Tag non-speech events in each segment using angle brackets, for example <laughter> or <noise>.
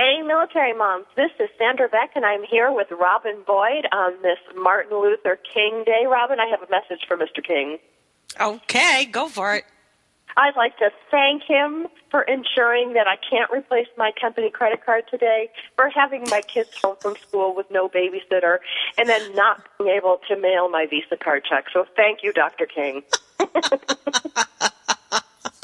Hey, military moms. This is Sandra Beck, and I'm here with Robin Boyd on this Martin Luther King Day. Robin, I have a message for Mr. King. Okay, go for it. I'd like to thank him for ensuring that I can't replace my company credit card today, for having my kids home from school with no babysitter, and then not being able to mail my Visa card check. So thank you, Dr. King. <laughs>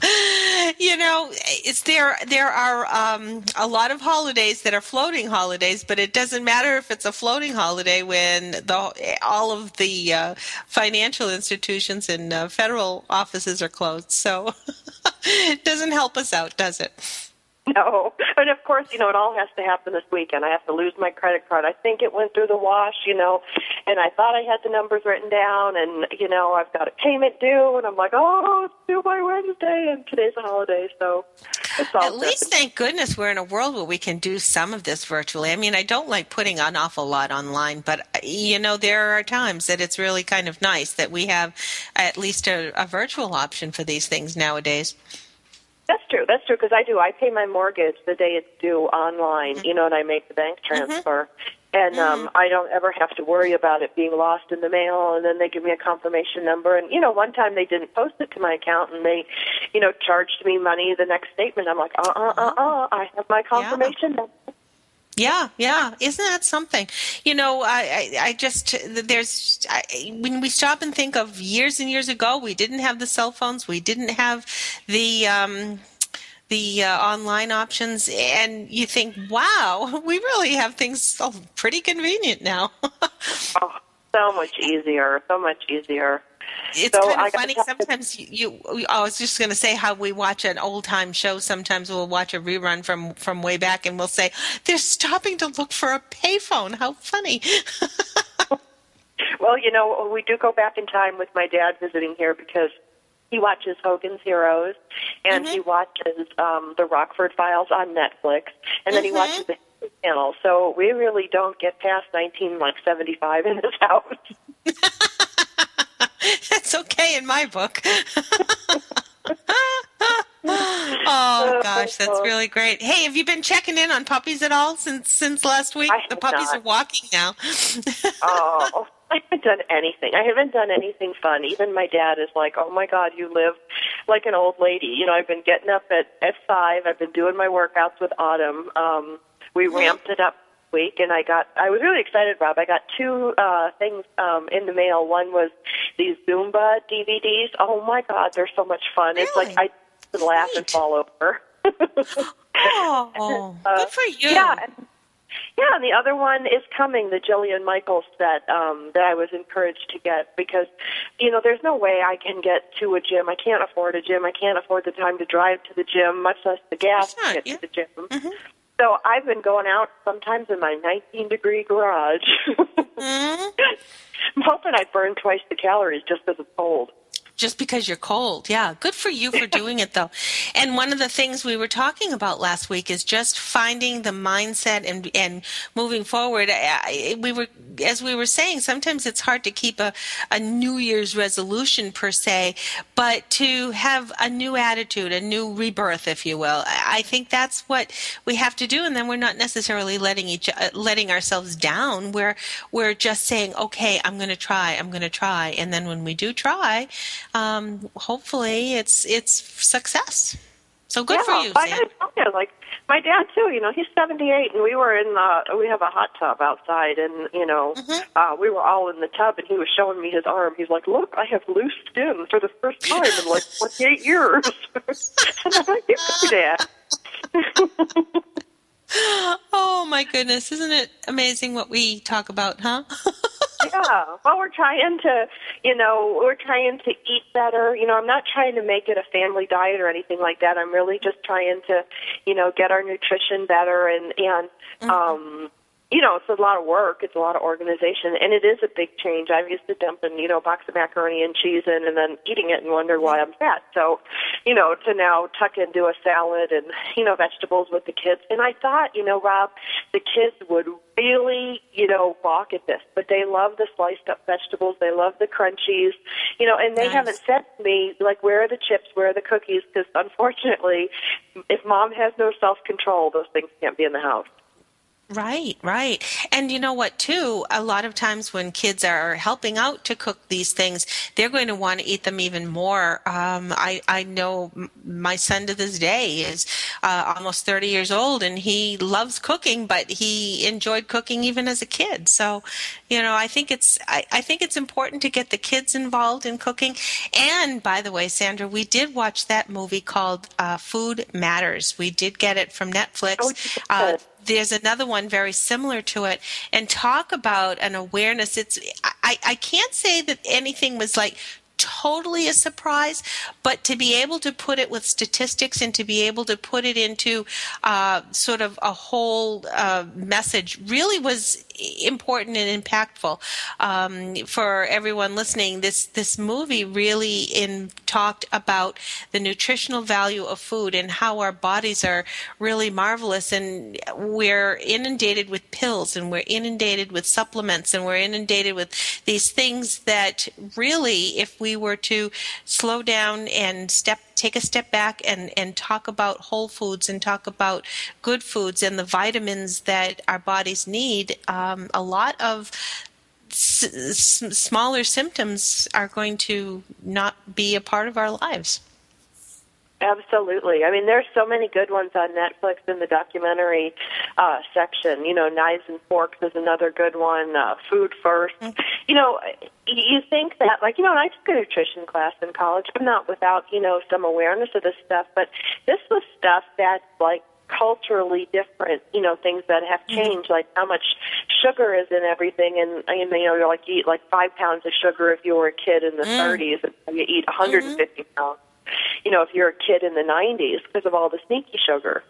<laughs> you know, it's there. There are um, a lot of holidays that are floating holidays, but it doesn't matter if it's a floating holiday when the all of the uh, financial institutions and uh, federal offices are closed. So <laughs> it doesn't help us out, does it? <laughs> No. And of course, you know, it all has to happen this weekend. I have to lose my credit card. I think it went through the wash, you know, and I thought I had the numbers written down and, you know, I've got a payment due and I'm like, oh, it's due by Wednesday and today's a holiday, so it's all At least thank goodness we're in a world where we can do some of this virtually. I mean, I don't like putting an awful lot online, but, you know, there are times that it's really kind of nice that we have at least a, a virtual option for these things nowadays. That's true. That's true because I do. I pay my mortgage the day it's due online. Mm-hmm. You know, and I make the bank transfer, and um, Mm-hmm. I don't ever have to worry about it being lost in the mail. And then they give me a confirmation number. And you know, one time they didn't post it to my account, and they, you know, charged me money the next statement. I'm like, uh, uh, uh, uh. I have my confirmation number. Yeah, yeah. Isn't that something? You know, I, I, I just, there's, I, when we stop and think of years and years ago, we didn't have the cell phones, we didn't have the, um, the uh, online options, and you think, wow, <laughs> we really have things so pretty convenient now. <laughs> Oh, so much easier. So much easier. It's So kind of funny. Sometimes you, you, I was just going to say how we watch an old time show. Sometimes we'll watch a rerun from from way back, and we'll say they're stopping to look for a payphone. How funny! <laughs> Well, you know, we do go back in time with my dad visiting here because he watches Hogan's Heroes and he watches um, the Rockford Files on Netflix, and then he watches the Channel. So we really don't get past nineteen like seventy five in this house. <laughs> <laughs> That's okay in my book. <laughs> oh gosh, that's really great. Hey, have you been checking in on puppies at all since since last week? The puppies not. are walking now. <laughs> oh, I haven't done anything. I haven't done anything fun. Even my dad is like, "Oh my God, you live like an old lady." You know, I've been getting up at at five. I've been doing my workouts with Autumn. Um, we ramped it up week, and I got. I was really excited, Rob. I got two uh, things um, in the mail. One was these Zumba DVDs. Oh my God, they're so much fun. It's like I could laugh and fall over. <gasps> oh, <laughs> good for you. Uh, Yeah. and- Yeah, and the other one is coming, the Jillian Michaels set um, that I was encouraged to get because, you know, there's no way I can get to a gym. I can't afford a gym. I can't afford the time to drive to the gym, much less the gas to get yeah. to the gym. So I've been going out sometimes in my 19 degree garage. Mhm. <laughs> I'm hoping I burn twice the calories just because it's cold. just because you're cold. Yeah, good for you for doing it though. <laughs> And one of the things we were talking about last week is just finding the mindset and and moving forward. We were as we were saying, sometimes it's hard to keep a a New Year's resolution per se, but to have a new attitude, a new rebirth, if you will. I think that's what we have to do, and then we're not necessarily letting each uh, letting ourselves down. We're we're just saying, okay, I'm going to try, I'm going to try, and then when we do try um, hopefully it's it's success. So good yeah, for you. I gotta tell you, like my dad too. You know, he's seventy eight, and we were in the we have a hot tub outside, and you know, mm-hmm. uh, we were all in the tub, and he was showing me his arm. He's like, "Look, I have loose skin for the first time in like twenty eight years." <laughs> and I'm like, "You dad." <laughs> oh my goodness, isn't it amazing what we talk about, huh? <laughs> yeah. Well, we're trying to, you know, we're trying to eat better. You know, I'm not trying to make it a family diet or anything like that. I'm really just trying to, you know, get our nutrition better and and mm-hmm. um you know, it's a lot of work. It's a lot of organization, and it is a big change. I'm used to dumping, you know, a box of macaroni and cheese in, and then eating it and wonder why I'm fat. So, you know, to now tuck into a salad and you know vegetables with the kids. And I thought, you know, Rob, the kids would really, you know, balk at this, but they love the sliced up vegetables. They love the crunchies, you know, and they nice. haven't said to me like, where are the chips? Where are the cookies? Because unfortunately, if mom has no self control, those things can't be in the house. Right, right. And you know what, too? A lot of times when kids are helping out to cook these things, they're going to want to eat them even more. Um, I, I know my son to this day is uh, almost 30 years old and he loves cooking, but he enjoyed cooking even as a kid. So, you know, I think it's, I, I think it's important to get the kids involved in cooking. And by the way, Sandra, we did watch that movie called uh, Food Matters. We did get it from Netflix. Oh, uh, there's another one very similar to it and talk about an awareness. It's i i can't say that anything was like totally a surprise, but to be able to put it with statistics and to be able to put it into uh, sort of a whole uh, message really was important and impactful um, for everyone listening. This this movie really in talked about the nutritional value of food and how our bodies are really marvelous, and we're inundated with pills and we're inundated with supplements and we're inundated with these things that really, if we were to slow down and step take a step back and, and talk about whole foods and talk about good foods and the vitamins that our bodies need, um, a lot of s- s- smaller symptoms are going to not be a part of our lives. Absolutely. I mean, there's so many good ones on Netflix in the documentary uh, section. You know, Knives and Forks is another good one. Uh, Food 1st mm-hmm. You know, you think that, like, you know, I took a nutrition class in college. I'm not without, you know, some awareness of this stuff, but this was stuff that's like culturally different, you know, things that have mm-hmm. changed, like how much sugar is in everything, and you know, you're like you eat like five pounds of sugar if you were a kid in the mm. 30s, and you eat 150 mm-hmm. pounds you know, if you're a kid in the 90s because of all the sneaky sugar.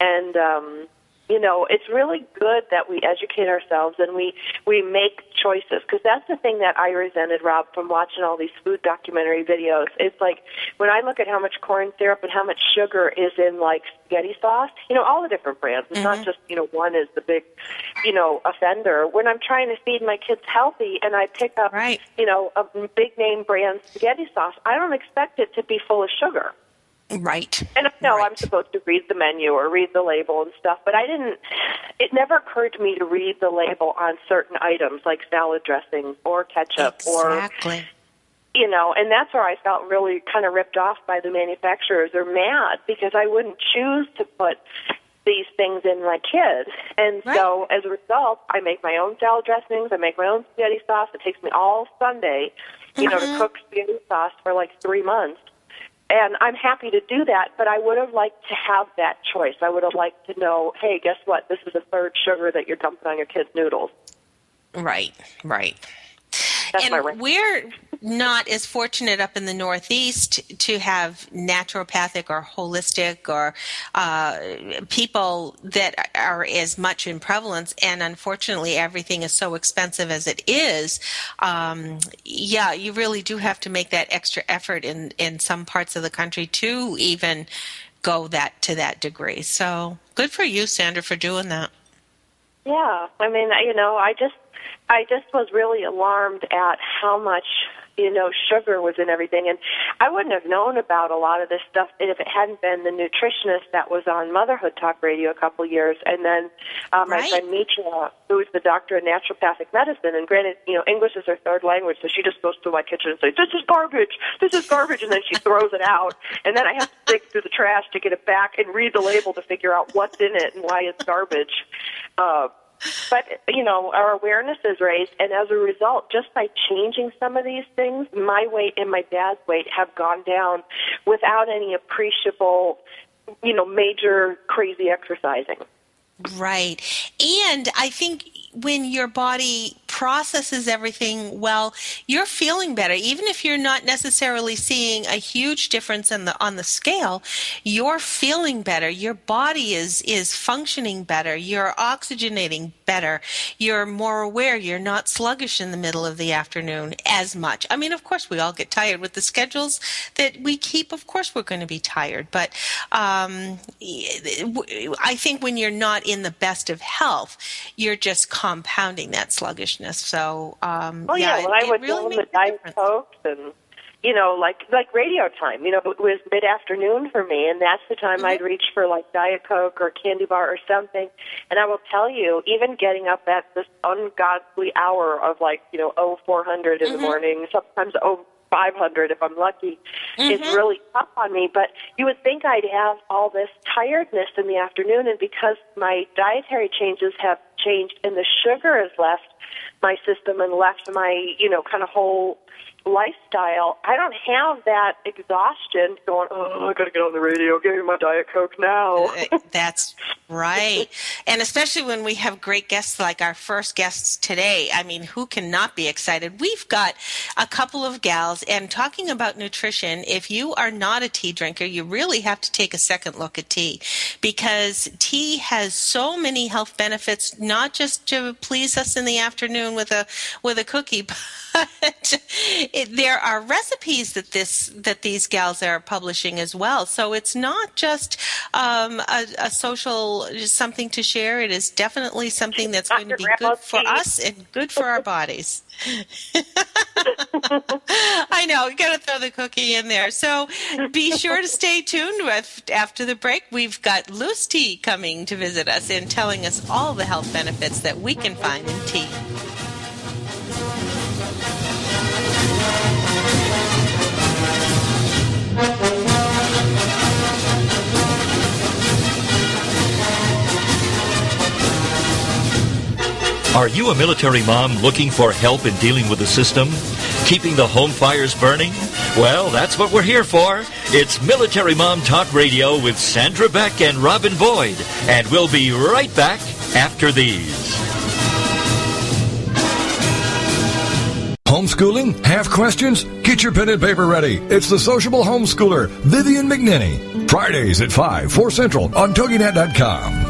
And, um, you know, it's really good that we educate ourselves and we we make choices because that's the thing that I resented, Rob, from watching all these food documentary videos. It's like when I look at how much corn syrup and how much sugar is in like spaghetti sauce, you know, all the different brands. It's mm-hmm. not just you know one is the big, you know, offender. When I'm trying to feed my kids healthy and I pick up, right. you know, a big name brand spaghetti sauce, I don't expect it to be full of sugar. Right. And I know right. I'm supposed to read the menu or read the label and stuff, but I didn't. It never occurred to me to read the label on certain items like salad dressing or ketchup exactly. or. You know, and that's where I felt really kind of ripped off by the manufacturers. They're mad because I wouldn't choose to put these things in my kid. And right. so as a result, I make my own salad dressings, I make my own spaghetti sauce. It takes me all Sunday, you mm-hmm. know, to mm-hmm. cook spaghetti sauce for like three months and I'm happy to do that, but I would have liked to have that choice. I would have liked to know, hey, guess what? This is a third sugar that you're dumping on your kids' noodles. Right, right. That's and my we're not as fortunate up in the Northeast to have naturopathic or holistic or uh, people that are as much in prevalence, and unfortunately, everything is so expensive as it is. Um, yeah, you really do have to make that extra effort in in some parts of the country to even go that to that degree. So good for you, Sandra, for doing that. Yeah, I mean, you know, I just I just was really alarmed at how much you know sugar was in everything. And i wouldn't have known about a lot of this stuff if it hadn't been the nutritionist that was on motherhood talk radio a couple of years. And then um, right. my friend mitra who's the doctor in naturopathic medicine. And granted you know english is her third language so she just goes to my kitchen and says this is garbage. This is garbage. And then she throws it out. And then i have to dig through the trash to get it back and read the label to figure out what's in it and why it's garbage. Uh, but you know our awareness is raised and as a result just by changing some of these things my weight and my dad's weight have gone down without any appreciable you know major crazy exercising. Right. And i think when your body processes everything well, you're feeling better. Even if you're not necessarily seeing a huge difference in the on the scale, you're feeling better. Your body is is functioning better. You're oxygenating better. You're more aware. You're not sluggish in the middle of the afternoon as much. I mean, of course, we all get tired with the schedules that we keep. Of course, we're going to be tired, but um, I think when you're not in the best of health, you're just compounding that sluggishness. So, um, oh yeah, yeah, when it, I would really the diet Coke and you know, like like radio time. You know, it was mid afternoon for me, and that's the time mm-hmm. I'd reach for like diet coke or candy bar or something. And I will tell you, even getting up at this ungodly hour of like you know oh four hundred in mm-hmm. the morning, sometimes oh 500 if I'm lucky, mm-hmm. is really tough on me. But you would think I'd have all this tiredness in the afternoon, and because my dietary changes have changed and the sugar has left my system and left my, you know, kind of whole lifestyle, I don't have that exhaustion going, oh, I got to get on the radio, give me my Diet Coke now. Uh, that's right. And especially when we have great guests like our first guests today. I mean, who cannot be excited? We've got a couple of gals, and talking about nutrition, if you are not a tea drinker, you really have to take a second look at tea because tea has so many health benefits, not just to please us in the afternoon with a, with a cookie, <laughs> but it, there are recipes that this that these gals are publishing as well. So it's not just um, a, a, social something to share. It is definitely something that's going to be good for us and good for our bodies. <laughs> I know, got to throw the cookie in there. So be sure to stay tuned with after the break. We've got Luhse Tea coming to visit us and telling us all the health benefits that we can find in tea. Are you a military mom looking for help in dealing with the system? Keeping the home fires burning? Well, that's what we're here for. It's Military Mom Talk Radio with Sandra Beck and Robin Boyd. And we'll be right back after these. Homeschooling? Have questions? Get your pen and paper ready. It's the sociable homeschooler, Vivian McNinney. Fridays at 5, 4 Central on TogiNet.com.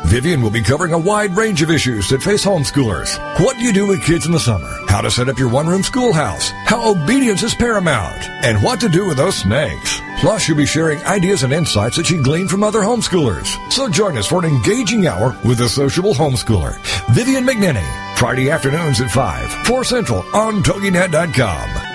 Vivian will be covering a wide range of issues that face homeschoolers. What do you do with kids in the summer? How to set up your one-room schoolhouse? How obedience is paramount? And what to do with those snakes? Plus, you'll be sharing ideas and insights that she gleaned from other homeschoolers. So join us for an engaging hour with the sociable homeschooler, Vivian McNinney. Friday afternoons at 5, 4 Central on TogiNet.com.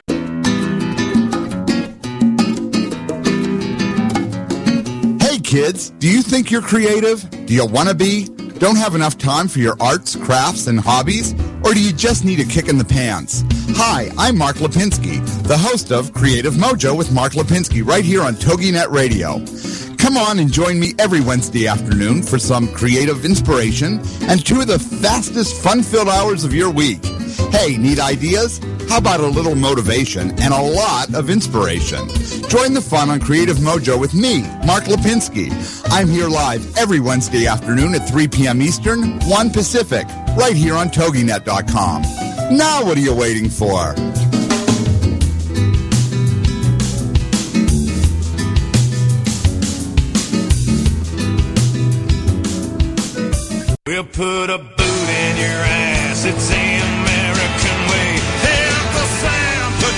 kids, do you think you're creative? Do you want to be? Don't have enough time for your arts, crafts, and hobbies? Or do you just need a kick in the pants? Hi, I'm Mark Lipinski, the host of Creative Mojo with Mark Lipinski right here on TogiNet Radio. Come on and join me every Wednesday afternoon for some creative inspiration and two of the fastest fun-filled hours of your week. Hey, need ideas? How about a little motivation and a lot of inspiration? Join the fun on Creative Mojo with me, Mark Lipinski. I'm here live every Wednesday afternoon at 3 p.m. Eastern, 1 Pacific, right here on TogiNet.com. Now what are you waiting for? We'll put a boot in your ass. It's the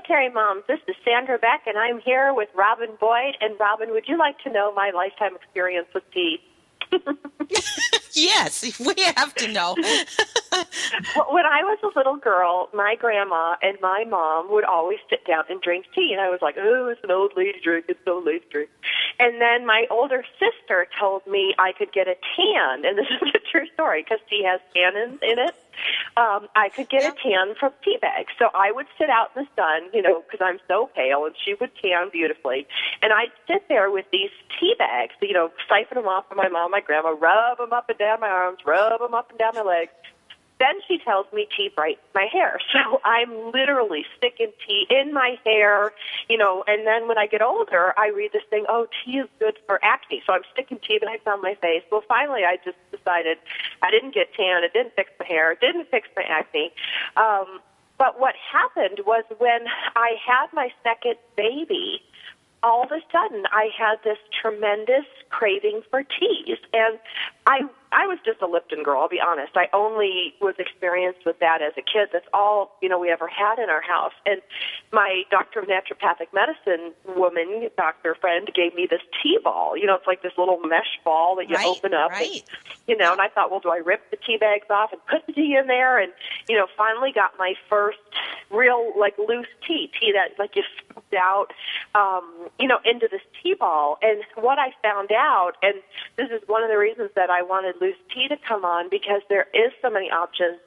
Military moms, this is Sandra Beck, and I'm here with Robin Boyd. And Robin, would you like to know my lifetime experience with tea? <laughs> Yes, we have to know. <laughs> when I was a little girl, my grandma and my mom would always sit down and drink tea, and I was like, "Oh, it's an old lady drink. It's an old lady drink." And then my older sister told me I could get a tan, and this is a true story because tea has tannins in it. Um, I could get a tan from tea bags, so I would sit out in the sun, you know, because I'm so pale, and she would tan beautifully, and I'd sit there with these tea bags, you know, siphon them off from my mom, my grandma, rub them up and down my arms, rub them up and down my legs. Then she tells me tea brightens my hair. <laughs> So I'm literally sticking tea in my hair, you know, and then when I get older, I read this thing, oh, tea is good for acne. So I'm sticking tea bags on my face. Well, finally, I just decided I didn't get tan. It didn't fix my hair. It didn't fix my acne. Um, but what happened was when I had my second baby, all of a sudden I had this tremendous craving for teas. And I I was just a Lipton girl, I'll be honest. I only was experienced with that as a kid. That's all, you know, we ever had in our house. And my doctor of naturopathic medicine woman, doctor friend, gave me this tea ball. You know, it's like this little mesh ball that you Right, open up. right. And, you know, and I thought, well, do I rip the tea bags off and put the tea in there? And, you know, finally got my first real, like, loose tea, tea that, like, you scooped out, um, you know, into this tea ball. And what I found out, and this is one of the reasons that I wanted Luhse Tea to come on, because there is so many options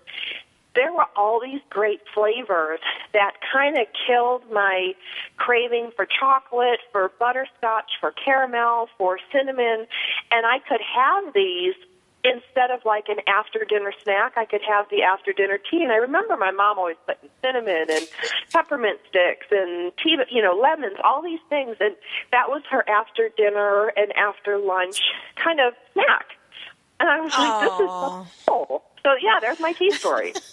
there were all these great flavors that kind of killed my craving for chocolate, for butterscotch, for caramel, for cinnamon, and I could have these instead of like an after dinner snack, I could have the after dinner tea. And I remember my mom always putting cinnamon and peppermint sticks and tea, you know, lemons, all these things. And that was her after dinner and after lunch kind of snack. And I was like, this is so cool. So yeah, there's my tea story. <laughs>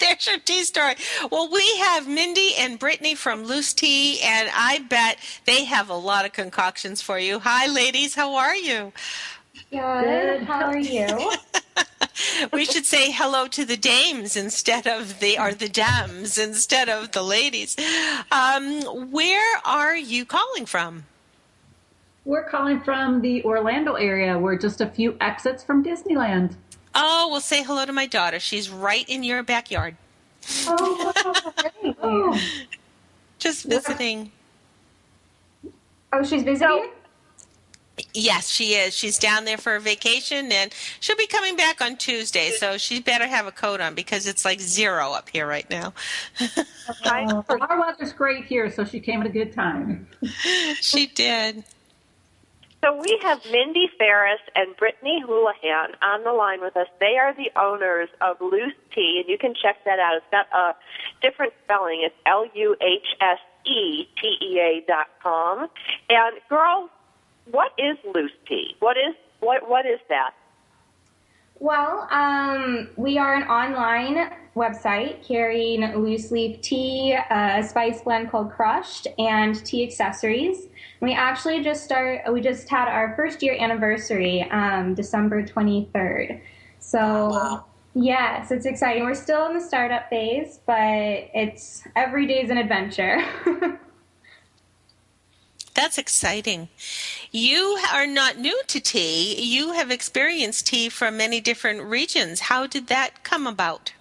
There's your tea story. Well, we have Mindy and Brittany from Luhse Tea, and I bet they have a lot of concoctions for you. Hi, ladies. How are you? Good. How are you? <laughs> We should say hello to the dames instead of the or the dams instead of the ladies. Um, where are you calling from? We're calling from the Orlando area. We're just a few exits from Disneyland. Oh, well, say hello to my daughter. She's right in your backyard. Oh, wow. <laughs> oh. Just visiting. Oh, she's visiting? Oh. Yes, she is. She's down there for a vacation, and she'll be coming back on Tuesday. So she better have a coat on because it's like zero up here right now. Oh, <laughs> our weather's great here, so she came at a good time. <laughs> she did. So we have Mindy Ferris and Brittany Houlihan on the line with us. They are the owners of Luhse Tea, and you can check that out. It's got a different spelling. It's L U H S E T E A dot com. And girls, what is Luhse Tea? What is what what is that? Well, um, we are an online website carrying loose leaf tea, a spice blend called Crushed, and tea accessories. We actually just start. We just had our first year anniversary, um, December twenty third. So. Wow. Yes, it's exciting. We're still in the startup phase, but it's every day's an adventure. <laughs> That's exciting. You are not new to tea. You have experienced tea from many different regions. How did that come about?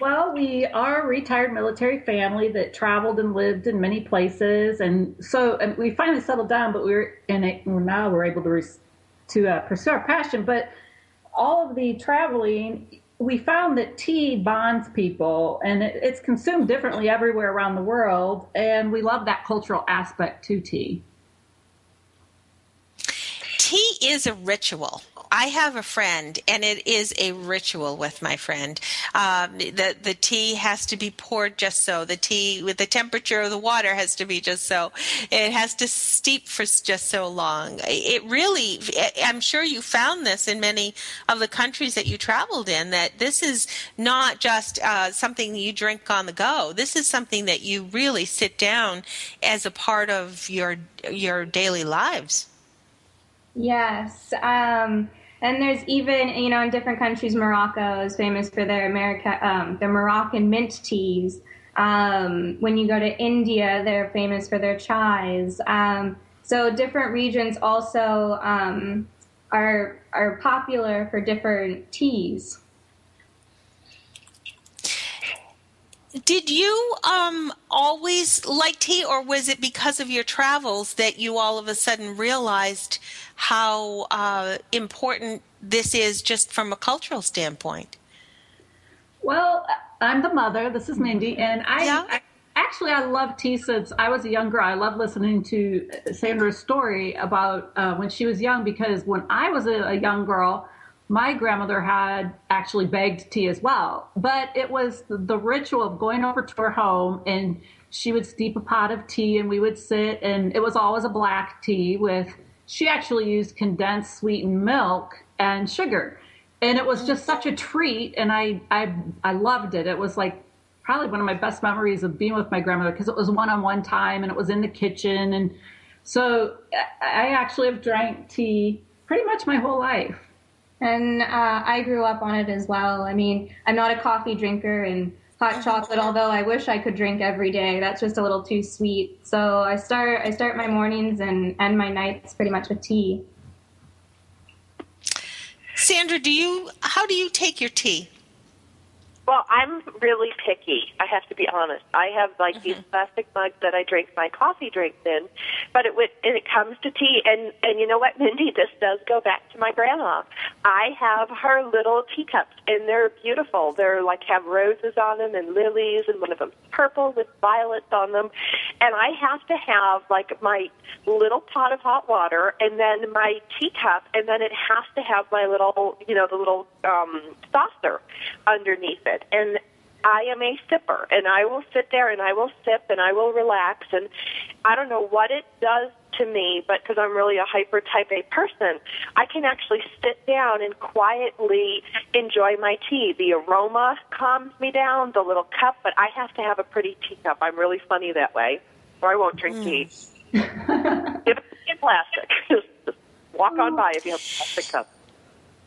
Well, we are a retired military family that traveled and lived in many places, and so and we finally settled down. But we are in it now. We're able to to uh, pursue our passion. But all of the traveling, we found that tea bonds people, and it, it's consumed differently everywhere around the world. And we love that cultural aspect to tea. Tea is a ritual. I have a friend, and it is a ritual with my friend. Um, the the tea has to be poured just so. The tea with the temperature of the water has to be just so. It has to steep for just so long. It really. I'm sure you found this in many of the countries that you traveled in. That this is not just uh, something you drink on the go. This is something that you really sit down as a part of your your daily lives. Yes. Um, and there's even, you know, in different countries, Morocco is famous for their America, um, their Moroccan mint teas. Um, when you go to India, they're famous for their chais. Um, so different regions also um, are are popular for different teas. Did you um, always like tea, or was it because of your travels that you all of a sudden realized how uh, important this is just from a cultural standpoint? Well, I'm the mother. This is Mindy, and I, Yeah. I actually I love tea since I was a young girl. I love listening to Sandra's story about uh, when she was young because when I was a, a young girl, my grandmother had actually bagged tea as well. But it was the, ritual of going over to her home and she would steep a pot of tea and we would sit and it was always a black tea with she actually used condensed sweetened milk and sugar. And it was just such a treat and I, I i loved it. It was like probably one of my best memories of being with my grandmother because it was one-on-one time and it was in the kitchen. And so I actually have drank tea pretty much my whole life And uh, I grew up on it as well. I mean, I'm not a coffee drinker and hot chocolate, although I wish I could drink every day. That's just a little too sweet. So I start I start my mornings and end my nights pretty much with tea. Sandra, do you how do you take your tea? Well, I'm really picky. I have to be honest. I have like these plastic mugs that I drink my coffee drinks in, but it would, and it comes to tea. And and you know what, Mindy, this does go back to my grandma. I have her little teacups, and they're beautiful. They're like have roses on them and lilies, and one of them's purple with violets on them. And I have to have like my little pot of hot water, and then my teacup, and then it has to have my little, you know, the little um, saucer underneath it. And I am a sipper, and I will sit there and I will sip and I will relax. And I don't know what it does to me, but because I'm really a hyper type A person, I can actually sit down and quietly enjoy my tea. The aroma calms me down, the little cup, but I have to have a pretty teacup. I'm really funny that way, or I won't drink mm. tea. <laughs> if it's in plastic, just, <laughs> just walk on by if you have a plastic cup.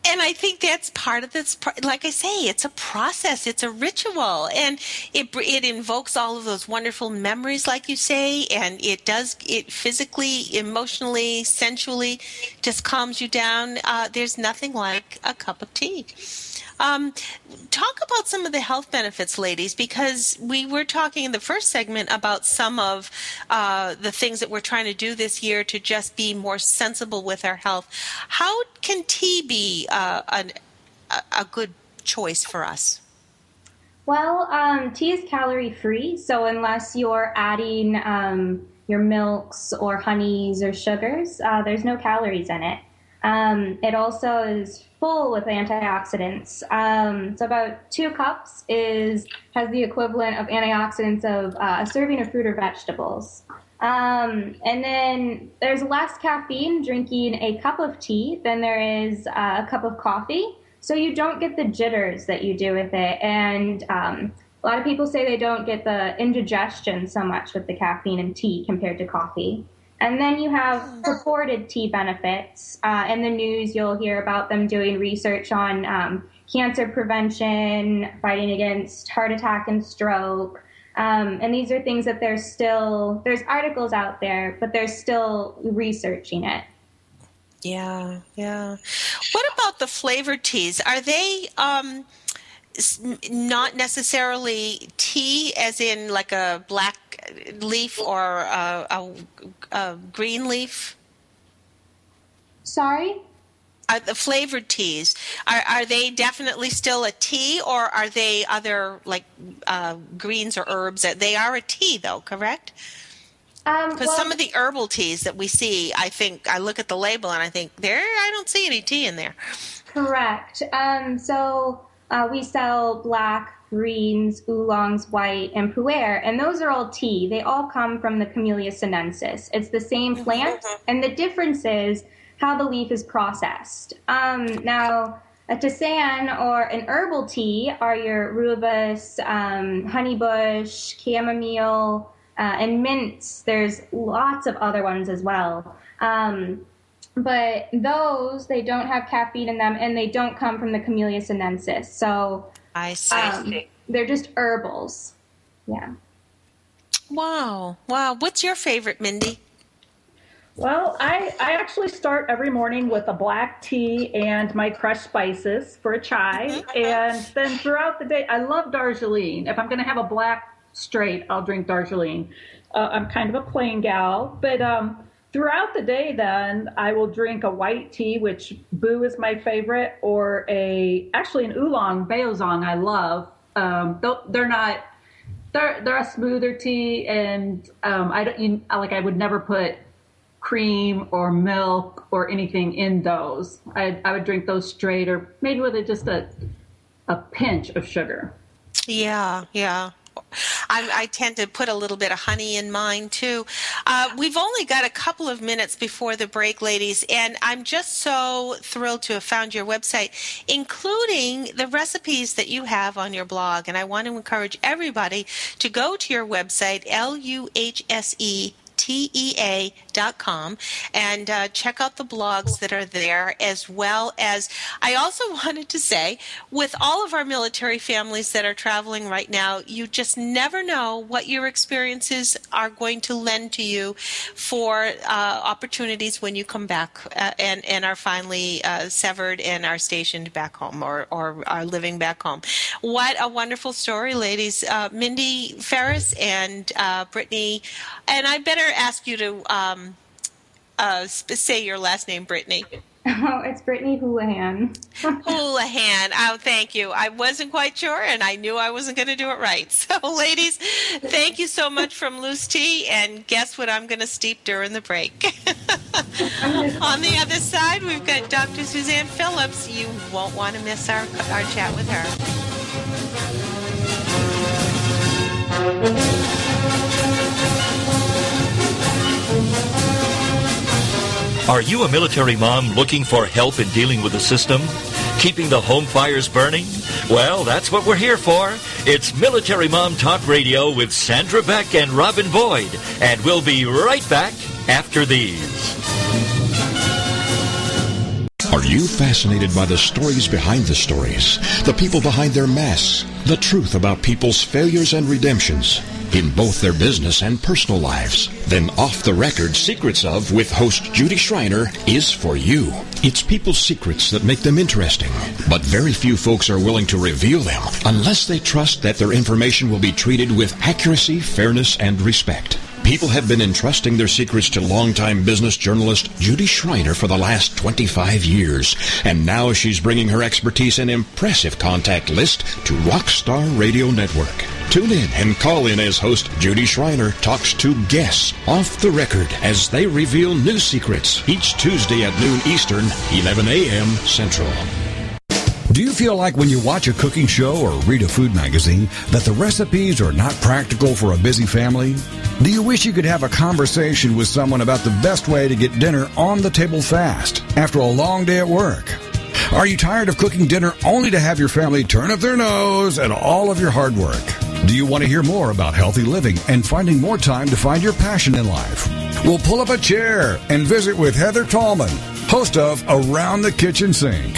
And I think that's part of this. Like I say, it's a process. It's a ritual, and it it invokes all of those wonderful memories, like you say, and it does it physically, emotionally, sensually, just calms you down. Uh, there's nothing like a cup of tea. Um, talk about some of the health benefits, ladies, because we were talking in the first segment about some of uh, the things that we're trying to do this year to just be more sensible with our health. How can tea be uh, an, a, good choice for us? Well, um, tea is calorie free, so unless you're adding um, your milks or honeys or sugars, uh, there's no calories in it. Um, it also is full with antioxidants. Um, so about two cups is has the equivalent of antioxidants of uh, a serving of fruit or vegetables. Um, and then there's less caffeine drinking a cup of tea than there is uh, a cup of coffee. so you don't get the jitters that you do with it. And um, a lot of people say they don't get the indigestion so much with the caffeine and tea compared to coffee. And then you have purported tea benefits. Uh, in the news, you'll hear about them doing research on um, cancer prevention, fighting against heart attack and stroke. Um, and these are things that there's still there's articles out there, but they're still researching it. Yeah, yeah. What about the flavored teas? Are they um, not necessarily tea, as in like a black leaf or a, a, a green leaf? Sorry? Are the flavored teas are are they definitely still a tea or are they other like uh, greens or herbs? They are a tea though, correct? Because um, well, some of the herbal teas that we see, I think I look at the label and I think there I don't see any tea in there. Correct. Um, so uh, we sell black, greens, oolongs, white, and pu'er, and those are all tea. They all come from the Camellia sinensis. It's the same mm-hmm. plant, and the difference is how the leaf is processed. Um, now, a tisane or an herbal tea are your rooibos, um, honeybush, chamomile, uh, and mints. There's lots of other ones as well. Um, but those, they don't have caffeine in them and they don't come from the Camellia sinensis. So I see. Um, they're just herbals. Yeah. Wow. Wow. What's your favorite, Mindy? Well, I, I actually start every morning with a black tea and my crushed spices for a chai. Mm-hmm. And then throughout the day, I love Darjeeling. If I'm going to have a black straight, I'll drink Darjeeling. Uh, I'm kind of a plain gal. But um, throughout the day, then, I will drink a white tea, which Boo is my favorite, or a actually an oolong, Baozhong, I love. Um, they're not. They're, they're a smoother tea, and um, I don't you, like. I would never put cream or milk or anything in those. I, I would drink those straight or maybe with a, just a, a pinch of sugar. Yeah, yeah. I, I, tend to put a little bit of honey in mine too. Uh, we've only got a couple of minutes before the break, ladies, and I'm just so thrilled to have found your website, including the recipes that you have on your blog. And I want to encourage everybody to go to your website, L U H S E tea.com and uh, check out the blogs that are there as well as I also <laughs> wanted to say with all of our military families that are traveling right now you just never know what your experiences are going to lend to you for uh, opportunities when you come back uh, and, and are finally uh, severed and are stationed back home or, or are living back home. What a wonderful story, ladies. Uh, Mindy Ferris and uh, Brittany, and I better ask you to um, uh, say your last name, Brittany. <laughs> Oh, it's Brittany Houlihan. <laughs> Houlihan. Oh, thank you. I wasn't quite sure, and I knew I wasn't going to do it right. <laughs> So, ladies, thank you so much from Luhse Tea. And guess what? I'm going to steep during the break. On the other side, we've got Dr. Suzanne Phillips. You won't want to miss our our chat with her. Are you a military mom looking for help in dealing with the system? Keeping the home fires burning? Well, that's what we're here for. It's Military Mom Talk Radio with Sandra Beck and Robin Boyd. And we'll be right back after these. Are you fascinated by the stories behind the stories? The people behind their masks? The truth about people's failures and redemptions? In both their business and personal lives, then Off the Record Secrets of with host Judy Schreiner is for you. It's people's secrets that make them interesting, but very few folks are willing to reveal them unless they trust that their information will be treated with accuracy, fairness, and respect. People have been entrusting their secrets to longtime business journalist Judy Schreiner for the last 25 years, and now she's bringing her expertise and impressive contact list to Rockstar Radio Network. Tune in and call in as host Judy Schreiner talks to guests off the record as they reveal new secrets each Tuesday at noon Eastern, 11 a.m. Central. Do you feel like when you watch a cooking show or read a food magazine that the recipes are not practical for a busy family? Do you wish you could have a conversation with someone about the best way to get dinner on the table fast after a long day at work? Are you tired of cooking dinner only to have your family turn up their nose at all of your hard work? Do you want to hear more about healthy living and finding more time to find your passion in life? We'll pull up a chair and visit with Heather Tallman, host of Around the Kitchen Sink,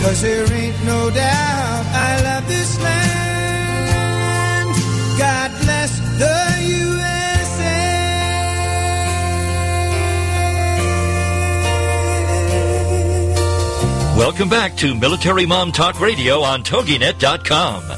Cause there ain't no doubt I love this land. God bless the USA. Welcome back to Military Mom Talk Radio on TogiNet.com.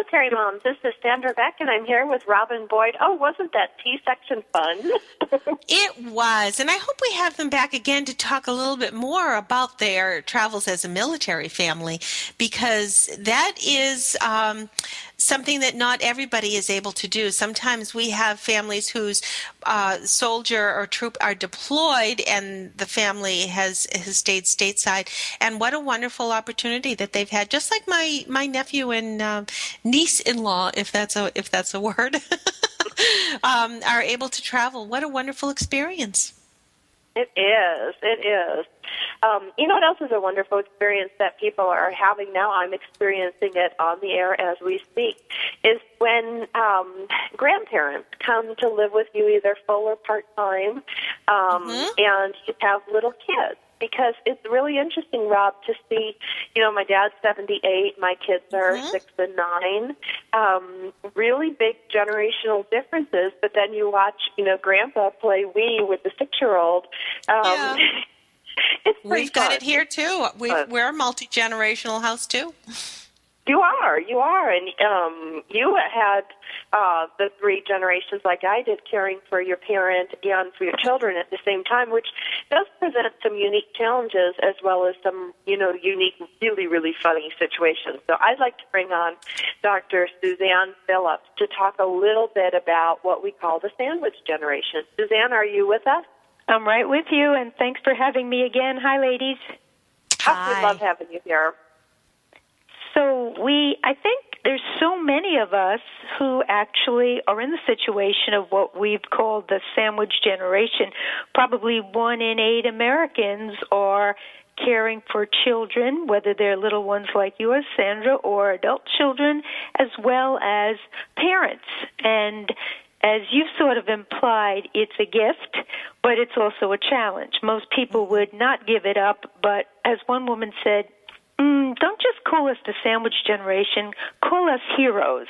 Military moms, this is Sandra Beck, and I'm here with Robin Boyd. Oh, wasn't that T section fun? <laughs> It was, and I hope we have them back again to talk a little bit more about their travels as a military family, because that is um, something that not everybody is able to do. Sometimes we have families whose uh, soldier or troop are deployed, and the family has has stayed stateside. And what a wonderful opportunity that they've had. Just like my my nephew and um, niece-in-law, if that's a if that's a word. <laughs> um, are able to travel. What a wonderful experience. It is. It is. Um, you know what else is a wonderful experience that people are having now? I'm experiencing it on the air as we speak. Is when um, grandparents come to live with you either full or part time, um, and you have little kids because it's really interesting, Rob, to see. You know, my dad's 78, my kids are six and nine. Um, really big generational differences. But then you watch, you know, Grandpa play Wii with the six-year-old. Um, Yeah. <laughs> We've got fun. it here too. We, Uh, we're a multi generational house too. You are, you are, and um, you had uh, the three generations like I did, caring for your parent and for your children at the same time, which does present some unique challenges as well as some, you know, unique, really, really funny situations. So I'd like to bring on Dr. Suzanne Phillips to talk a little bit about what we call the sandwich generation. Suzanne, are you with us? I'm right with you, and thanks for having me again. Hi, ladies. Oh, we love having you here. So we, I think there's so many of us who actually are in the situation of what we've called the sandwich generation. Probably one in eight Americans are caring for children, whether they're little ones like yours, Sandra, or adult children, as well as parents. And as you've sort of implied, it's a gift, but it's also a challenge. Most people would not give it up, but as one woman said, mm, don't just call us the sandwich generation, call us heroes.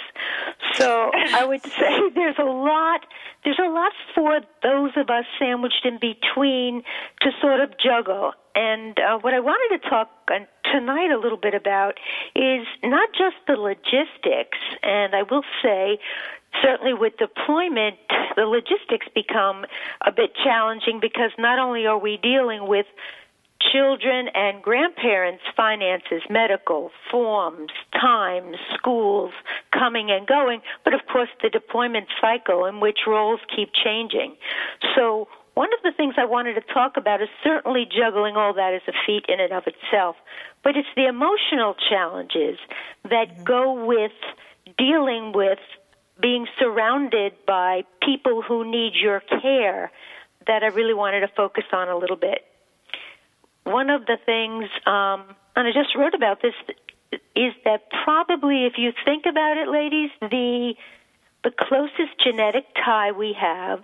So <laughs> I would say there's a lot there's a lot for those of us sandwiched in between to sort of juggle. And uh, what I wanted to talk uh, tonight a little bit about is not just the logistics, and I will say certainly with deployment, the logistics become a bit challenging because not only are we dealing with children and grandparents' finances, medical, forms, time, schools, coming and going, but of course the deployment cycle in which roles keep changing. So one of the things I wanted to talk about is certainly juggling all that is a feat in and of itself, but it's the emotional challenges that go with dealing with being surrounded by people who need your care that I really wanted to focus on a little bit. One of the things, um, and I just wrote about this, is that probably if you think about it, ladies, the the closest genetic tie we have,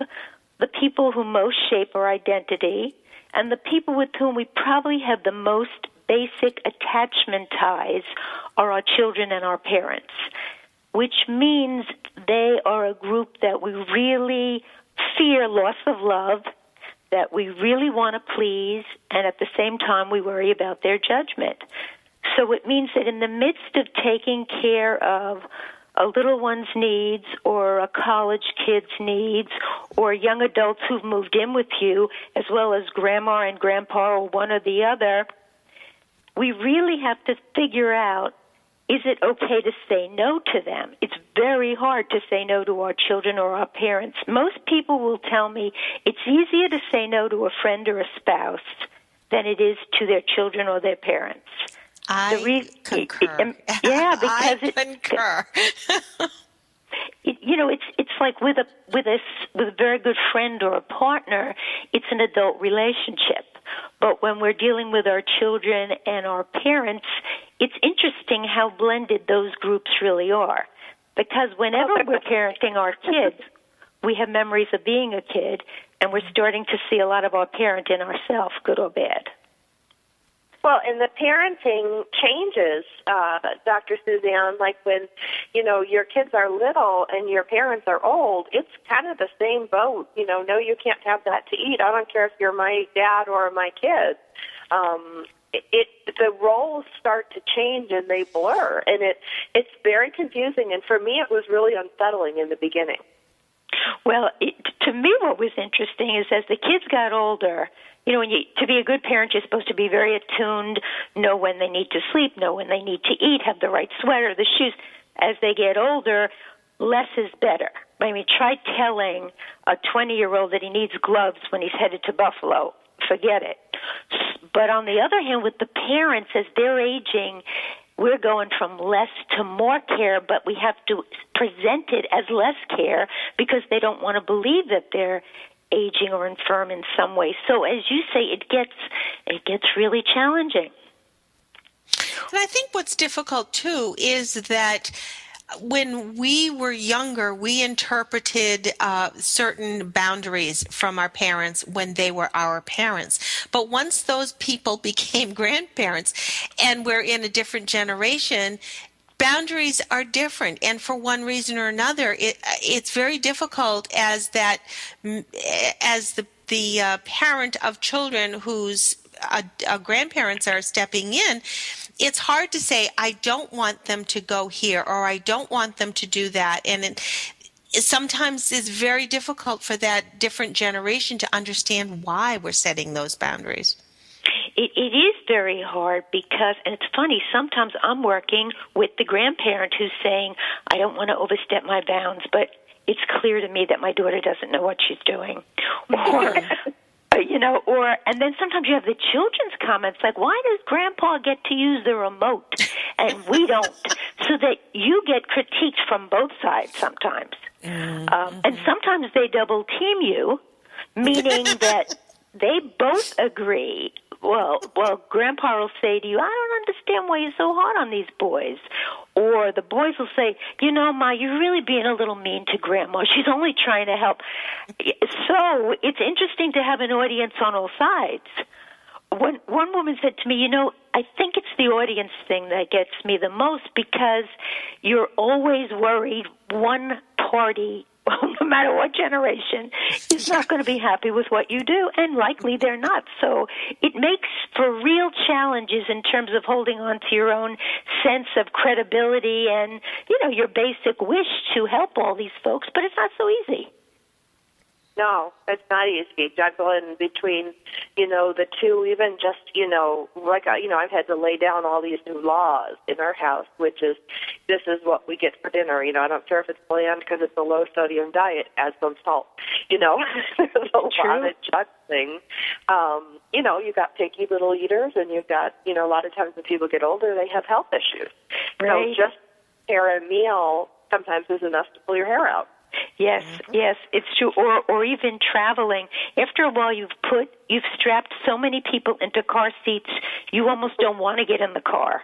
the people who most shape our identity, and the people with whom we probably have the most basic attachment ties are our children and our parents, which means they are a group that we really fear loss of love, that we really want to please, and at the same time we worry about their judgment. So it means that in the midst of taking care of a little one's needs or a college kid's needs or young adults who've moved in with you, as well as grandma and grandpa or one or the other, we really have to figure out is it okay to say no to them? It's very hard to say no to our children or our parents. Most people will tell me it's easier to say no to a friend or a spouse than it is to their children or their parents. I The re- concur. Um, yeah, <laughs> because I concur. <laughs> it, you know, it's it's like with a with a with a very good friend or a partner, it's an adult relationship. But when we're dealing with our children and our parents, it's interesting how blended those groups really are. Because whenever we're parenting our <laughs> kids, we have memories of being a kid, and we're starting to see a lot of our parent in ourselves, good or bad. Well, and the parenting changes, uh, Dr. Suzanne. Like when, you know, your kids are little and your parents are old, it's kind of the same boat. You know, no, you can't have that to eat. I don't care if you're my dad or my kids. Um, it, it the roles start to change and they blur, and it it's very confusing. And for me, it was really unsettling in the beginning. Well, it, to me, what was interesting is as the kids got older, you know, when you to be a good parent, you're supposed to be very attuned, know when they need to sleep, know when they need to eat, have the right sweater, the shoes. As they get older, less is better. I mean, try telling a 20 year old that he needs gloves when he's headed to Buffalo. Forget it. But on the other hand, with the parents, as they're aging, we're going from less to more care, but we have to present it as less care because they don't want to believe that they're aging or infirm in some way. So as you say, it gets it gets really challenging. And I think what's difficult too is that when we were younger, we interpreted uh, certain boundaries from our parents when they were our parents. But once those people <laughs> became grandparents and we're in a different generation, boundaries are different and for one reason or another it, it's very difficult as that as the the uh, parent of children whose uh, uh, grandparents are stepping in it's hard to say i don't want them to go here or i don't want them to do that. And it, it sometimes is very difficult for that different generation to understand why we're setting those boundaries. It, it is very hard because, and it's funny, sometimes I'm working with the grandparent who's saying, I don't want to overstep my bounds, but it's clear to me that my daughter doesn't know what she's doing. Or, <laughs> <laughs> you know, or, and then sometimes you have the children's comments like, why does grandpa get to use the remote and we don't? <laughs> so that you get critiques from both sides sometimes. Um, and sometimes they double team you, meaning that they both agree well, well, Grandpa will say to you, "I don't understand why you're so hard on these boys," or the boys will say, "You know, Ma, you're really being a little mean to Grandma. She's only trying to help." So it's interesting to have an audience on all sides. One one woman said to me, "You know, I think it's the audience thing that gets me the most because you're always worried one party no matter what generation, is not going to be happy with what you do, and likely they're not. So it makes for real challenges in terms of holding on to your own sense of credibility and, you know, your basic wish to help all these folks, but it's not so easy. No, it's not easy juggling between, you know, the two. Even just, you know, like I, you know, I've had to lay down all these new laws in our house, which is, this is what we get for dinner. You know, I don't care if it's bland because it's a low sodium diet. Add some salt. <laughs> You know, <laughs> there's a True. lot of juggling. Um, you know, you've got picky little eaters, and you've got, you know, a lot of times when people get older, they have health issues. Right. So just share a meal sometimes is enough to pull your hair out. Yes, mm-hmm. yes, it's true. Or or even traveling. After a while, you've put you've strapped so many people into car seats, you almost don't want to get in the car.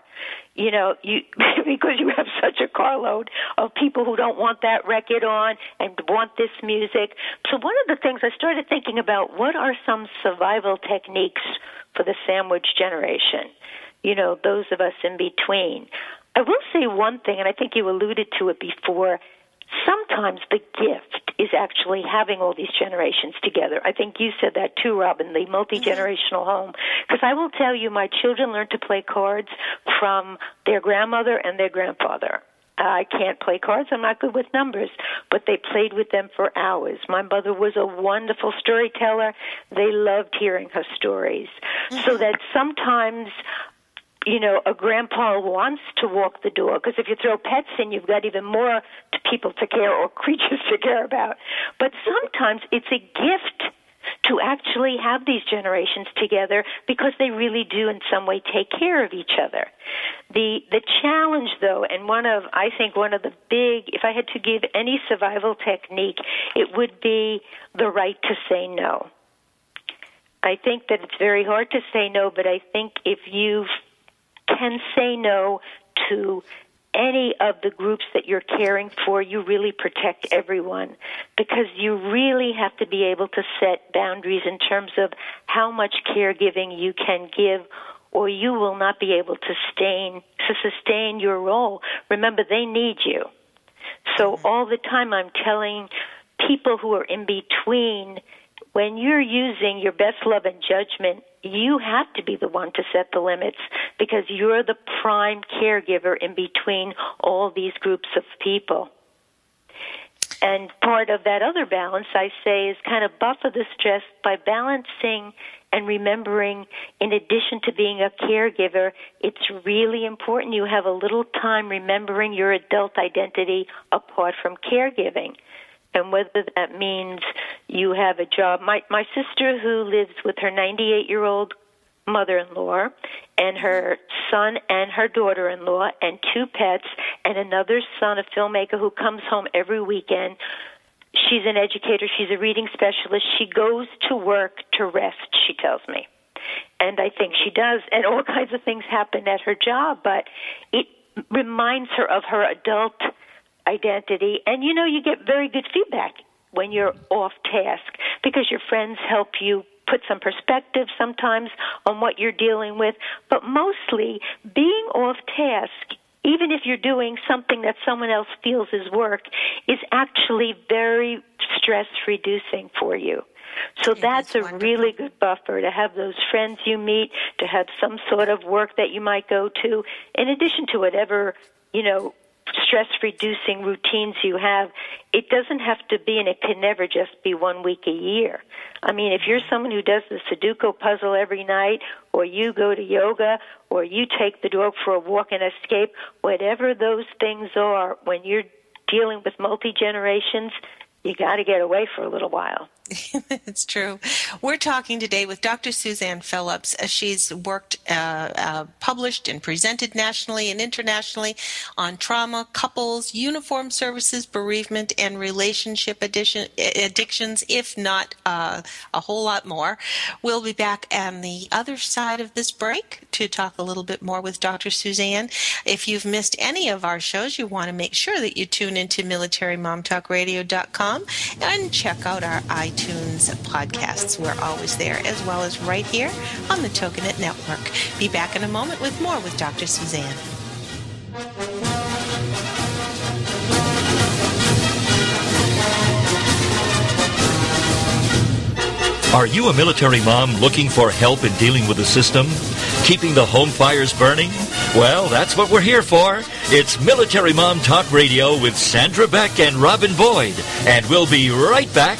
You know, you <laughs> because you have such a carload of people who don't want that record on and want this music. So one of the things I started thinking about: what are some survival techniques for the sandwich generation? You know, those of us in between. I will say one thing, and I think you alluded to it before sometimes the gift is actually having all these generations together. I think you said that too, Robin, the multi generational home. Because I will tell you, my children learned to play cards from their grandmother and their grandfather. I can't play cards. I'm not good with numbers, but they played with them for hours. My mother was a wonderful storyteller. They loved hearing her stories. So mm-hmm. that sometimes you know, a grandpa wants to walk the dog because if you throw pets in, you've got even more people to care or <laughs> creatures to care about. But sometimes it's a gift to actually have these generations together because they really do in some way take care of each other. The the challenge though and one of I think one of the big if I had to give any survival technique it would be the right to say no. I think that it's very hard to say no, but I think if you can say no to any of the groups that you're caring for, you really protect everyone because you really have to be able to set boundaries in terms of how much caregiving you can give or you will not be able to sustain to sustain your role. Remember they need you. So mm-hmm. all the time I'm telling people who are in between when you're using your best love and judgment, you have to be the one to set the limits because you're the prime caregiver in between all these groups of people. And part of that other balance, I say, is kind of buffer the stress by balancing and remembering, in addition to being a caregiver, it's really important you have a little time remembering your adult identity apart from caregiving and whether that means you have a job. My my sister who lives with her 98 year old mother-in-law and her son and her daughter-in-law and two pets and another son a filmmaker who comes home every weekend. She's an educator. She's a reading specialist. She goes to work to rest she tells me. And i think she does. And all <laughs> kinds of things happen at her job but it reminds her of her adult identity. And you know, you get very good feedback when you're off task because your friends help you put some perspective sometimes on what you're dealing with. But mostly, being off task, even if you're doing something that someone else feels is work, is actually very stress reducing for you. So that's a really good buffer to have those friends you meet, to have some sort of work that you might go to, in addition to whatever, you know, stress reducing routines you have, it doesn't have to be and it can never just be one week a year. I mean, if you're someone who does the Sudoku puzzle every night, or you go to yoga, or you take the dog for a walk and escape, whatever those things are, when you're dealing with multi generations, you got to get away for a little while. <laughs> it's true. We're talking today with Dr. Suzanne Phillips. Uh, she's worked, uh, uh, published, and presented nationally and internationally on trauma, couples, uniform services, bereavement, and relationship addition, addictions, if not uh, a whole lot more. We'll be back on the other side of this break to talk a little bit more with Dr. Suzanne. If you've missed any of our shows, you want to make sure that you tune into militarymomtalkradio.com and check out our iTunes iTunes podcasts. We're always there, as well as right here on the Toginet Network. Be back in a moment with more with Dr. Suzanne. Are you a military mom looking for help in dealing with the system? Keeping the home fires burning? Well, that's what we're here for. It's Military Mom Talk Radio with Sandra Beck and Robin Boyd. And we'll be right back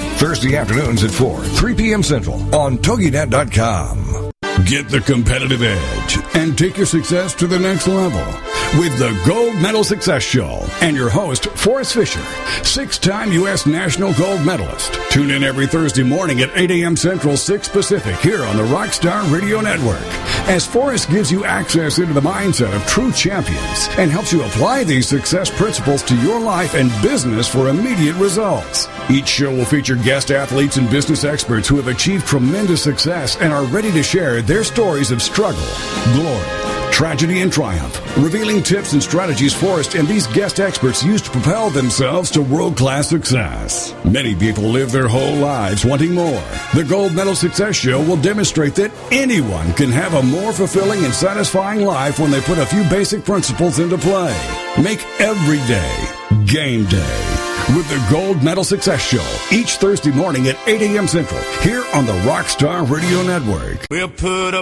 Thursday afternoons at 4, 3 p.m. Central on TogiNet.com. Get the competitive edge and take your success to the next level with the Gold Medal Success Show and your host, Forrest Fisher, six time U.S. National Gold Medalist. Tune in every Thursday morning at 8 a.m. Central, 6 Pacific here on the Rockstar Radio Network as Forrest gives you access into the mindset of true champions and helps you apply these success principles to your life and business for immediate results. Each show will feature guest athletes and business experts who have achieved tremendous success and are ready to share their stories of struggle, glory, tragedy, and triumph, revealing tips and strategies Forrest and these guest experts use to propel themselves to world class success. Many people live their whole lives wanting more. The Gold Medal Success Show will demonstrate that anyone can have a more fulfilling and satisfying life when they put a few basic principles into play. Make every day game day with the Gold Medal Success Show each Thursday morning at 8 a.m. Central here on the Rockstar Radio Network. We'll put a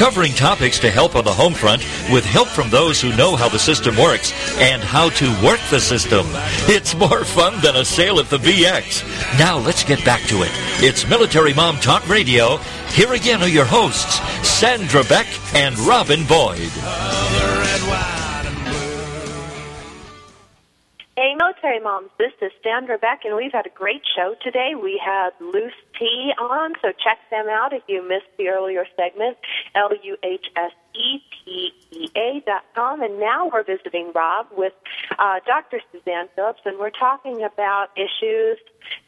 Covering topics to help on the home front with help from those who know how the system works and how to work the system. It's more fun than a sale at the BX. Now let's get back to it. It's Military Mom Talk Radio. Here again are your hosts, Sandra Beck and Robin Boyd. Military moms, this is Sandra Beck, and we've had a great show today. We had Luhse Tea on, so check them out if you missed the earlier segment, L-U-H-S-E-T-E-A dot com. And now we're visiting Rob with uh, Dr. Suzanne Phillips, and we're talking about issues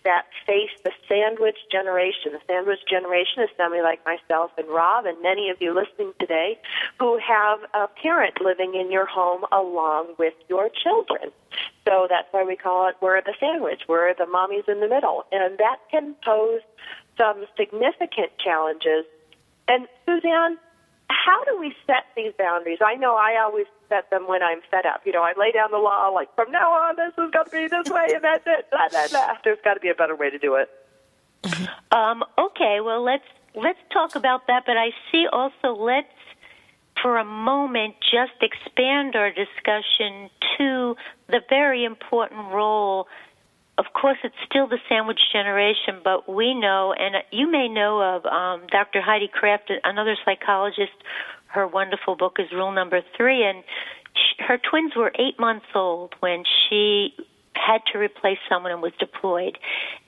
that face the sandwich generation. The sandwich generation is somebody like myself and Rob and many of you listening today who have a parent living in your home along with your children. So that's why we call it we're the sandwich. We're the mommies in the middle. And that can pose some significant challenges. And Suzanne, how do we set these boundaries? I know I always set them when I'm fed up. You know, I lay down the law like from now on this is going to be this way and that's it. Blah, blah, blah. There's got to be a better way to do it. <laughs> Um, okay, well let's let's talk about that. But I see also let's for a moment just expand our discussion to the very important role. Of course, it's still the sandwich generation, but we know, and you may know of um, Dr. Heidi Kraft, another psychologist. Her wonderful book is Rule Number Three, and she, her twins were eight months old when she had to replace someone and was deployed.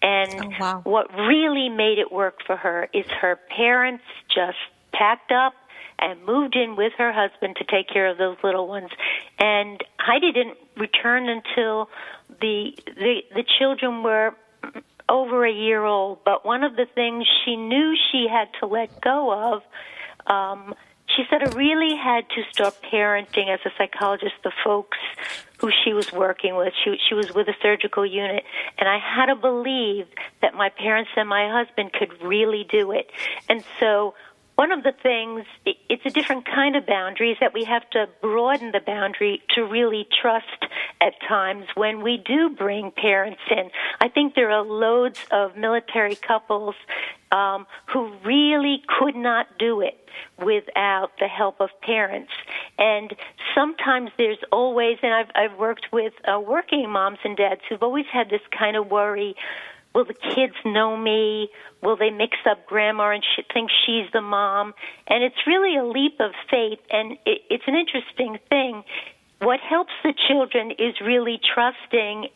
And Oh, wow. what really made it work for her is her parents just packed up and moved in with her husband to take care of those little ones. And Heidi didn't return until the the the children were over a year old. But one of the things she knew she had to let go of um, she said I really had to start parenting as a psychologist the folks who she was working with. She she was with a surgical unit, and I had to believe that my parents and my husband could really do it. And so one of the things, it's a different kind of boundary is that we have to broaden the boundary to really trust at times when we do bring parents in. I think there are loads of military couples um, who really could not do it without the help of parents. And sometimes there's always, and I've, I've worked with uh, working moms and dads who've always had this kind of worry will the kids know me? Will they mix up grandma and sh- think she's the mom? And it's really a leap of faith, and it, it's an interesting thing. What helps the children is really trusting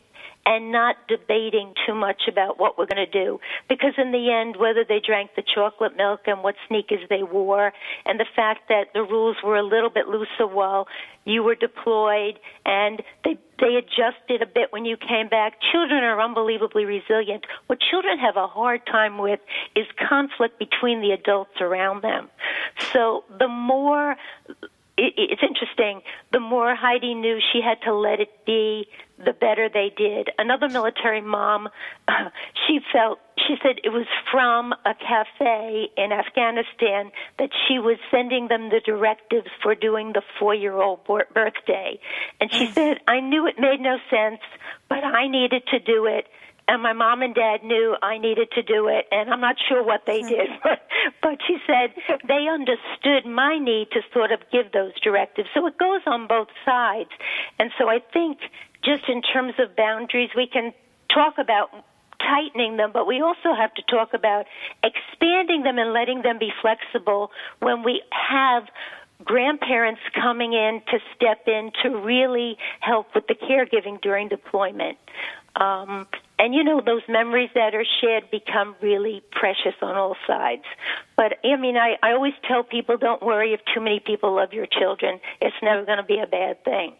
and not debating too much about what we're going to do. Because in the end, whether they drank the chocolate milk and what sneakers they wore, and the fact that the rules were a little bit looser while you were deployed, and they they adjusted a bit when you came back. Children are unbelievably resilient. What children have a hard time with is conflict between the adults around them. So the more it, it's interesting. The more Heidi knew she had to let it be, the better they did. Another military mom, uh, <laughs> she felt she said it was from a cafe in Afghanistan that she was sending them the directives for doing the four-year-old birthday, and she said I knew it made no sense, but I needed to do it and my mom and dad knew I needed to do it, and I'm not sure what they did, <laughs> but, but she said they understood my need to sort of give those directives. So it goes on both sides. And so I think just in terms of boundaries, we can talk about tightening them, but we also have to talk about expanding them and letting them be flexible when we have grandparents coming in to step in to really help with the caregiving during deployment. Um, and you know, those memories that are shared become really precious on all sides. But I mean, I, I always tell people don't worry if too many people love your children. It's never going to be a bad thing.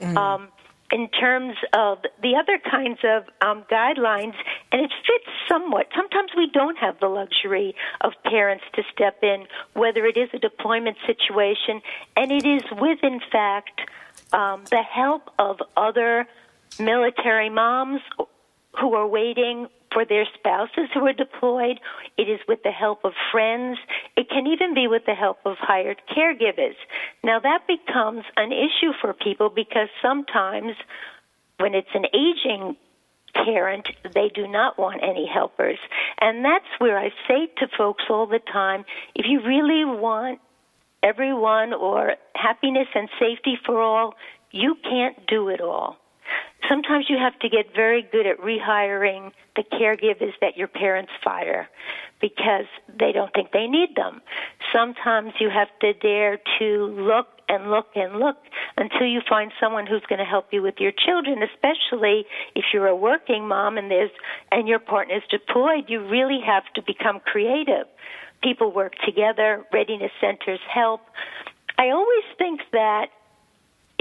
Mm. Um, in terms of the other kinds of um, guidelines, and it fits somewhat. Sometimes we don't have the luxury of parents to step in, whether it is a deployment situation, and it is with, in fact, um, the help of other military moms who are waiting for their spouses who are deployed. It is with the help of friends. It can even be with the help of hired caregivers. Now that becomes an issue for people because sometimes when it's an aging parent, they do not want any helpers. And that's where I say to folks all the time, if you really want everyone or happiness and safety for all, you can't do it all sometimes you have to get very good at rehiring the caregivers that your parents fire because they don't think they need them. Sometimes you have to dare to look and look and look until you find someone who's going to help you with your children, especially if you're a working mom and there's and your partner is deployed, you really have to become creative. People work together, readiness centers help. I always think that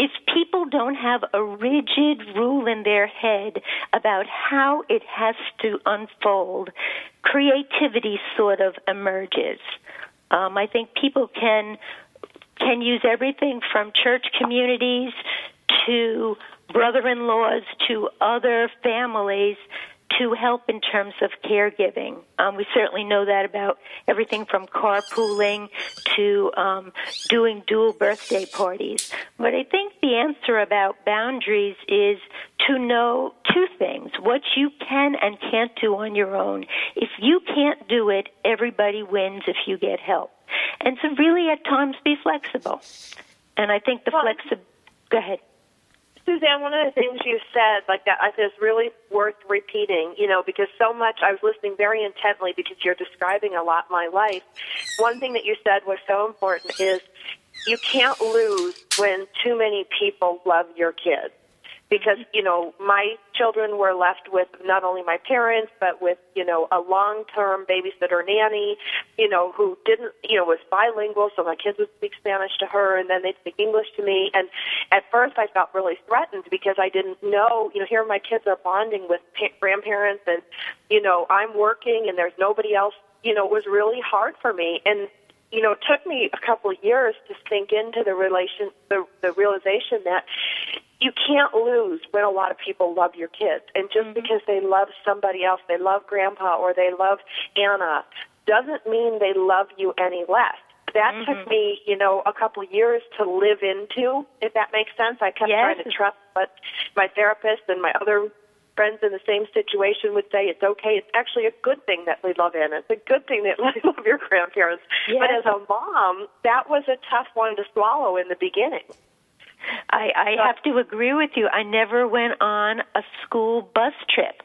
if people don't have a rigid rule in their head about how it has to unfold, creativity sort of emerges. Um, I think people can can use everything from church communities to brother-in-laws to other families to help in terms of caregiving. Um, we certainly know that about everything from carpooling to um, doing dual birthday parties. But I think the answer about boundaries is to know two things what you can and can't do on your own. If you can't do it, everybody wins if you get help. And so, really, at times, be flexible. And I think the well, flexibility. Go ahead. Suzanne, one of the things you said, like that, I think is really worth repeating, you know, because so much, I was listening very intently because you're describing a lot my life. One thing that you said was so important is you can't lose when too many people love your kids because you know my children were left with not only my parents but with you know a long term babysitter nanny you know who didn't you know was bilingual so my kids would speak spanish to her and then they'd speak english to me. And at first i felt really threatened because i didn't know you know here my kids are bonding with pa- grandparents and you know i'm working and there's nobody else you know it was really hard for me. And you know, it took me a couple of years to sink into the relation, the, the realization that you can't lose when a lot of people love your kids. And just mm-hmm. because they love somebody else, they love grandpa or they love Anna, doesn't mean they love you any less. That mm-hmm. took me, you know, a couple of years to live into, if that makes sense. I kept yes. trying to trust what my therapist and my other friends in the same situation would say it's okay. It's actually a good thing that we love Anna. It's a good thing that <laughs> we love your grandparents. Yes. But as a mom, that was a tough one to swallow in the beginning. I, I have to agree with you. I never went on a school bus trip.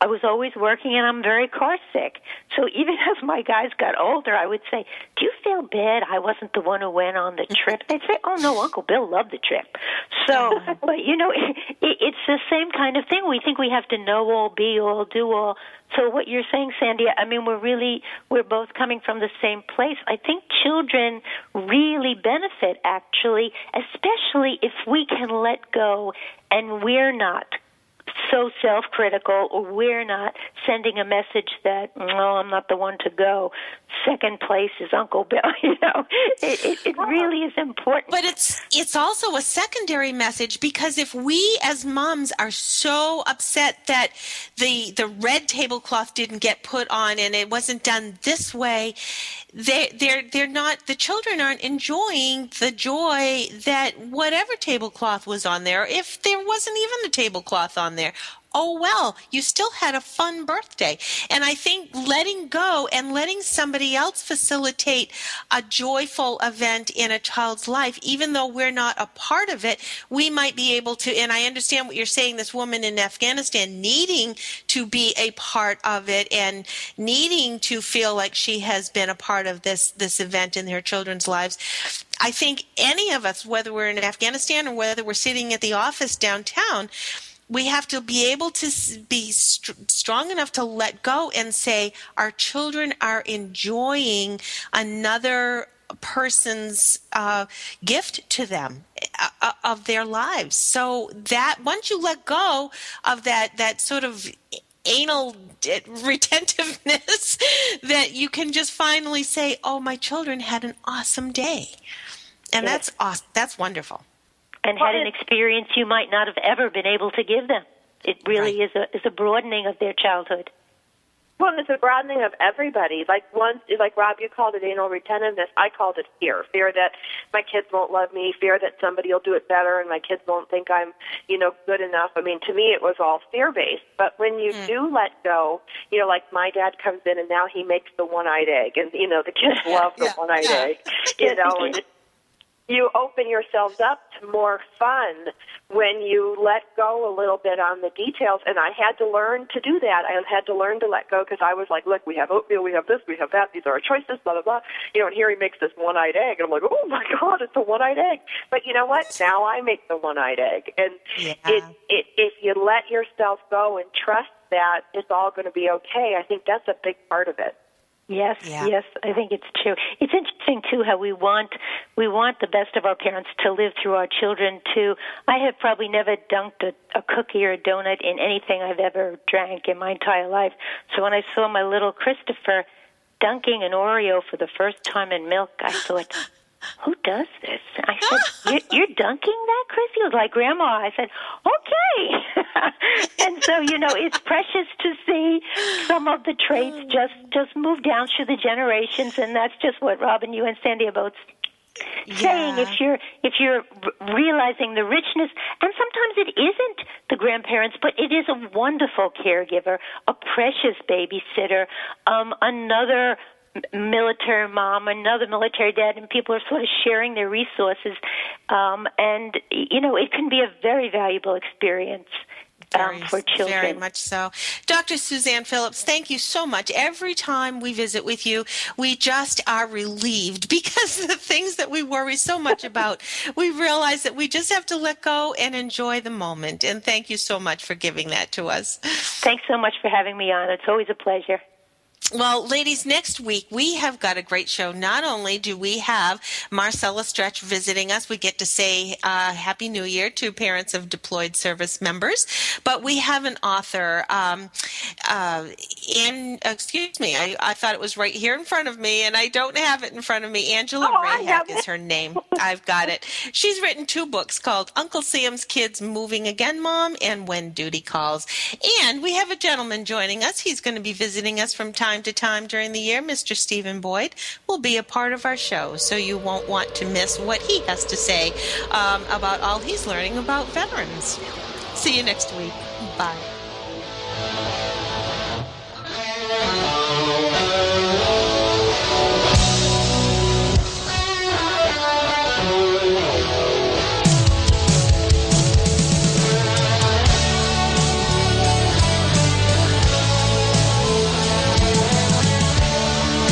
I was always working and I'm very car sick. So even <laughs> as my guys got older, I would say, Do you feel bad I wasn't the one who went on the trip? They'd say, Oh no, Uncle Bill loved the trip. So, <laughs> but you know, <laughs> it, it's the same kind of thing. We think we have to know all, be all, do all. So what you're saying, Sandy, I mean, we're really, we're both coming from the same place. I think children really benefit actually, especially if we can let go and we're not so self-critical. Or we're not sending a message that no i'm not the one to go. Second place is uncle bill <laughs> you know? It, it, it really is important. But it's it's also a secondary message because if we as moms are so upset that the the red tablecloth didn't get put on and it wasn't done this way, they they're they're not the children aren't enjoying the joy that whatever tablecloth was on there if there wasn't even a tablecloth on there oh well, you still had a fun birthday. And I think letting go and letting somebody else facilitate a joyful event in a child's life, even though we're not a part of it, we might be able to. And I understand what you're saying, this woman in Afghanistan needing to be a part of it and needing to feel like she has been a part of this, this event in her children's lives. I think any of us, whether we're in Afghanistan or whether we're sitting at the office downtown, we have to be able to be st- strong enough to let go and say our children are enjoying another person's uh, gift to them uh, uh of their lives so that once you let go of that that sort of anal retentiveness <laughs> that you can just finally say oh my children had an awesome day and yes. that's awesome that's wonderful and had an experience you might not have ever been able to give them. It really right. is a is a broadening of their childhood. Well, it's a broadening of everybody. Like once, like Rob, you called it anal retentiveness. I called it fear. Fear that my kids won't love me. Fear that somebody will do it better, and my kids won't think I'm, you know, good enough. I mean, to me, it was all fear based. But when you mm. do let go, you know, like my dad comes in and now he makes the one-eyed egg, and you know, the kids <laughs> love the yeah. one-eyed yeah. egg. You <laughs> know, and you open yourselves up to more fun when you let go a little bit on the details. And I had to learn to do that. I had to learn to let go because I was like, look, we have oatmeal, we have this, we have that. These are our choices, blah, blah, blah. You know, and here he makes this one-eyed egg. And I'm like, oh my God, it's a one-eyed egg. But you know what? Now I make the one-eyed egg. And yeah. it, it, if you let yourself go and trust that it's all going to be okay, I think that's a big part of it. Yes, yeah. yes, I think it's true. It's interesting too how we want we want the best of our parents to live through our children too. I have probably never dunked a, a cookie or a donut in anything I've ever drank in my entire life. So when I saw my little Christopher dunking an Oreo for the first time in milk, I thought, <laughs> who does this? I said, you're, you're dunking that, Chris? He was like, Grandma. I said, okay. <laughs> and so, you know, it's precious to see some of the traits just, just move down through the generations. And that's just what Robin, you and Sandy are both saying yeah. if you're if you're realizing the richness and sometimes it isn't the grandparents but it is a wonderful caregiver a precious babysitter um another military mom, another military dad, and people are sort of sharing their resources. Um, and, you know, it can be a very valuable experience. Um, for children. Very much so. Dr. Suzanne Phillips, thank you so much. Every time we visit with you, we just are relieved <laughs> because the things that we worry so much about, we realize that we just have to let go and enjoy the moment. And thank you so much for giving that to us. Thanks so much for having me on. It's always a pleasure. Well, ladies, next week we have got a great show. Not only do we have Marcella Stretch visiting us, we get to say uh, Happy New Year to parents of deployed service members, but we have an author. Um, uh, in excuse me, I, I, thought it was right here in front of me, and I don't have it in front of me. Angela oh, Rehak is her name. I've got it. She's written two books called Uncle Sam's Kids Moving Again, Mom, and When Duty Calls. And we have a gentleman joining us. He's going to be visiting us from time time to time during the year, Mr. Stephen Boyd will be a part of our show, so you won't want to miss what he has to say um, about all he's learning about veterans. See you next week. Bye.